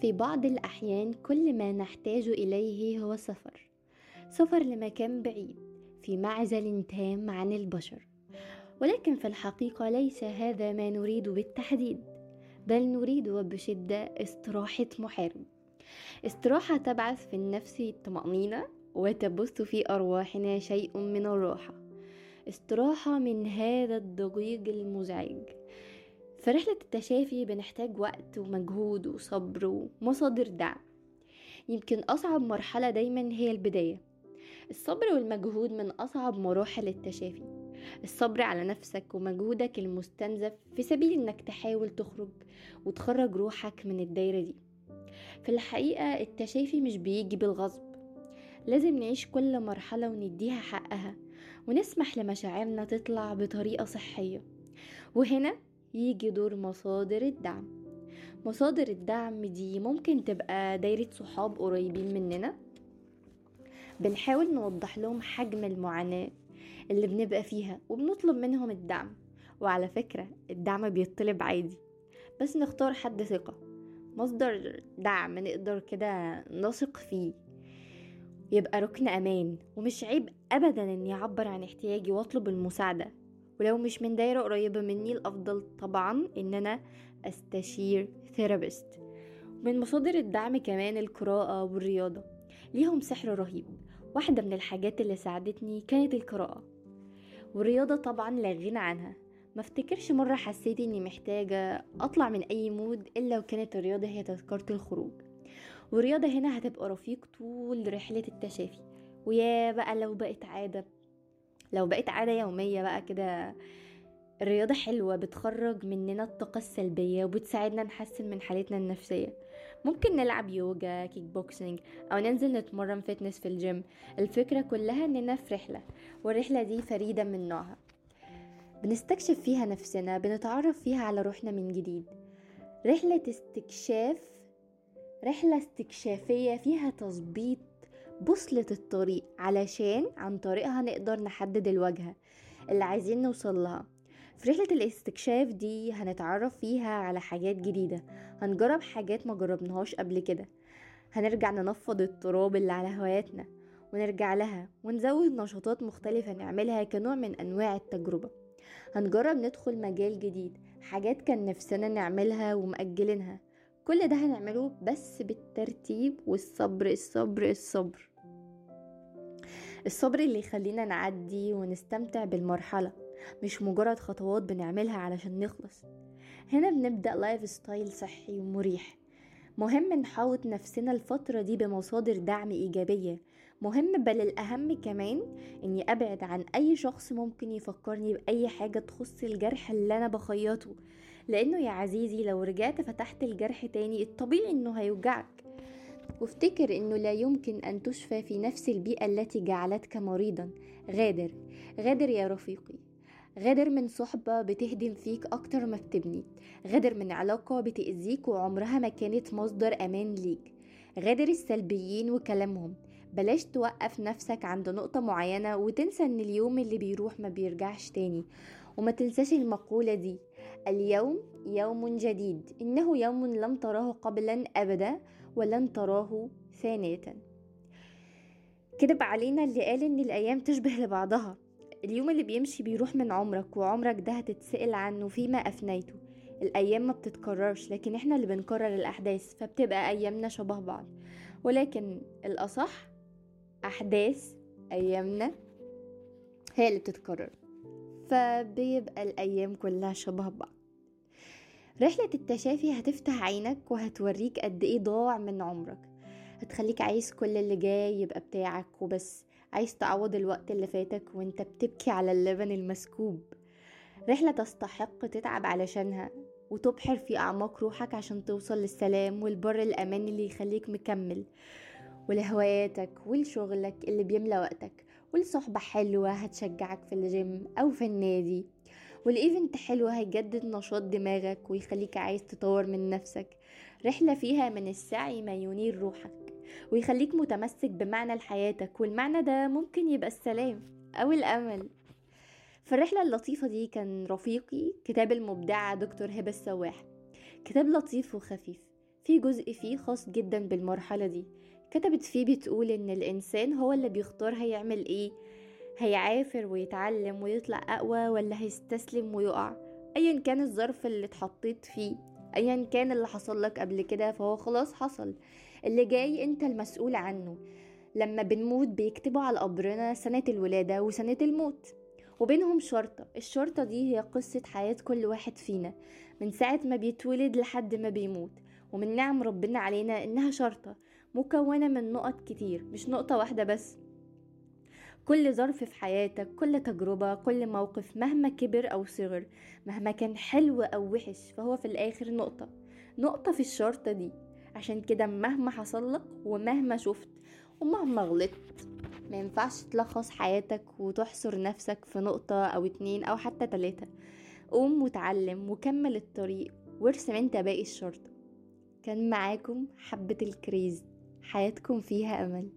في بعض الأحيان كل ما نحتاج إليه هو سفر. سفر لمكان بعيد في معزل تام عن البشر. ولكن في الحقيقة ليس هذا ما نريد بالتحديد بل نريد وبشدة استراحة محارب. استراحة تبعث في النفس الطمأنينة وتبث في أرواحنا شيء من الراحة. استراحة من هذا الضجيج المزعج. في رحلة التشافي بنحتاج وقت ومجهود وصبر ومصادر دعم. يمكن أصعب مرحلة دايما هي البداية. الصبر والمجهود من أصعب مراحل التشافي. الصبر على نفسك ومجهودك المستنزف في سبيل إنك تحاول تخرج وتخرج روحك من الدايرة دي. في الحقيقة التشافي مش بيجي بالغصب. لازم نعيش كل مرحلة ونديها حقها ونسمح لمشاعرنا تطلع بطريقة صحية. وهنا يجي دور مصادر الدعم. مصادر الدعم دي ممكن تبقى دايرة صحاب قريبين مننا. بنحاول نوضح لهم حجم المعاناة اللي بنبقى فيها وبنطلب منهم الدعم. وعلى فكرة الدعم بيطلب عادي. بس نختار حد ثقة. مصدر دعم نقدر كده نثق فيه. يبقى ركن أمان ومش عيب أبدا إني أعبر عن احتياجي وأطلب المساعدة. ولو مش من دايرة قريبة مني الأفضل طبعا إن أنا أستشير therapist من مصادر الدعم كمان القراءة والرياضة. ليهم سحر رهيب. واحدة من الحاجات اللي ساعدتني كانت القراءة. والرياضة طبعا لا غنى عنها. ما افتكرش مرة حسيت إني محتاجة أطلع من أي mood إلا وكانت الرياضة هي تذكرة الخروج. والرياضة هنا هتبقى رفيق طول رحلة التشافي. ويا بقى لو بقت عادة لو بقت عادة يومية بقى كده الرياضة حلوة بتخرج مننا الطاقة السلبية وبتساعدنا نحسن من حالتنا النفسية. ممكن نلعب يوجا kick boxing أو ننزل نتمرن fitness في الجيم الفكرة كلها إننا في رحلة والرحلة دي فريدة من نوعها. بنستكشف فيها نفسنا بنتعرف فيها على روحنا من جديد. رحلة استكشاف رحلة استكشافية فيها تظبيط بوصلة الطريق علشان عن طريقها نقدر نحدد الوجهة اللي عايزين نوصل لها. في رحلة الاستكشاف دي هنتعرف فيها على حاجات جديدة. هنجرب حاجات ما جربناهاش قبل كده. هنرجع ننفض التراب اللي على هواياتنا ونرجع لها ونزود نشاطات مختلفة نعملها كنوع من أنواع التجربة. هنجرب ندخل مجال جديد حاجات كان نفسنا نعملها ومأجلينها. كل ده هنعمله بس بالترتيب والصبر الصبر الصبر. الصبر اللي يخلينا نعدي ونستمتع بالمرحلة مش مجرد خطوات بنعملها علشان نخلص. هنا بنبدأ lifestyle صحي ومريح. مهم نحوط نفسنا الفترة دي بمصادر دعم إيجابية. مهم بل الأهم كمان إني أبعد عن أي شخص ممكن يفكرني بأي حاجة تخص الجرح اللي أنا بخيطه. لأنه يا عزيزي لو رجعت فتحت الجرح تاني الطبيعي إنه هيوجعك. وافتكر إنه لا يمكن أن تشفى في نفس البيئة التي جعلتك مريضا. غادر. غادر يا رفيقي. غادر من صحبة بتهدم فيك أكتر ما بتبني. غادر من علاقة بتأذيك وعمرها ما كانت مصدر أمان ليك. غادر السلبيين وكلامهم. بلاش توقف نفسك عند نقطة معينة وتنسى إن اليوم اللي بيروح ما بيرجعش تاني. وما تنساش المقولة دي. اليوم يوم جديد. إنه يوم لم تراه قبلا أبدا ولن تراه ثانية. كذب علينا اللي قال إن الأيام تشبه لبعضها. اليوم اللي بيمشي بيروح من عمرك وعمرك ده هتتسأل عنه فيما أفنيته. الأيام ما بتتكررش لكن إحنا اللي بنكرر الأحداث فبتبقى أيامنا شبه بعض. ولكن الأصح أحداث أيامنا هي اللي بتتكرر. فبيبقى الأيام كلها شبه بعض. رحلة التشافي هتفتح عينك وهتوريك قد إيه ضاع من عمرك. هتخليك عايز كل اللي جاي يبقى بتاعك وبس. عايز تعوض الوقت اللي فاتك وانت بتبكي على اللبن المسكوب. رحلة تستحق تتعب علشانها وتبحر في أعماق روحك عشان توصل للسلام والبر الأمان اللي يخليك مكمل. ولهواياتك ولشغلك اللي بيملى وقتك. ولصحبة حلوة هتشجعك في الجيم أو في النادي. وال event حلو هيجدد نشاط دماغك ويخليك عايز تطور من نفسك. رحلة فيها من السعي ما ينير روحك ويخليك متمسك بمعنى لحياتك والمعنى ده ممكن يبقى السلام أو الأمل. في الرحلة اللطيفة دي كان رفيقي كتاب المبدعة دكتور هبة السواح. كتاب لطيف وخفيف في جزء فيه خاص جدا بالمرحلة دي. كتبت فيه بتقول إن الإنسان هو اللي بيختار هيعمل إيه هيعافر ويتعلم ويطلع أقوى ولا هيستسلم ويقع. ايا كان الظرف اللي اتحطيت فيه ايا كان اللي حصل لك قبل كده فهو خلاص حصل. اللي جاي أنت المسؤول عنه. لما بنموت بيكتبوا على قبرنا سنة الولادة وسنة الموت. وبينهم شرطة. الشرطة دي هي قصة حياة كل واحد فينا. من ساعة ما بيتولد لحد ما بيموت. ومن نعم ربنا علينا إنها شرطة. مكونة من نقط كتير مش نقطة واحدة بس. كل ظرف في حياتك كل تجربة كل موقف مهما كبر أو صغر مهما كان حلو أو وحش فهو في الآخر نقطة. نقطة في الشرطة دي. عشان كده مهما حصل لك ومهما شفت ومهما غلطت ما ينفعش تلخص حياتك وتحصر نفسك في نقطة أو اتنين أو حتى تلاتة. قوم وتعلم وكمل الطريق وارسم أنت باقي الشرطة. كان معاكم حبة الكريز. حياتكم فيها أمل.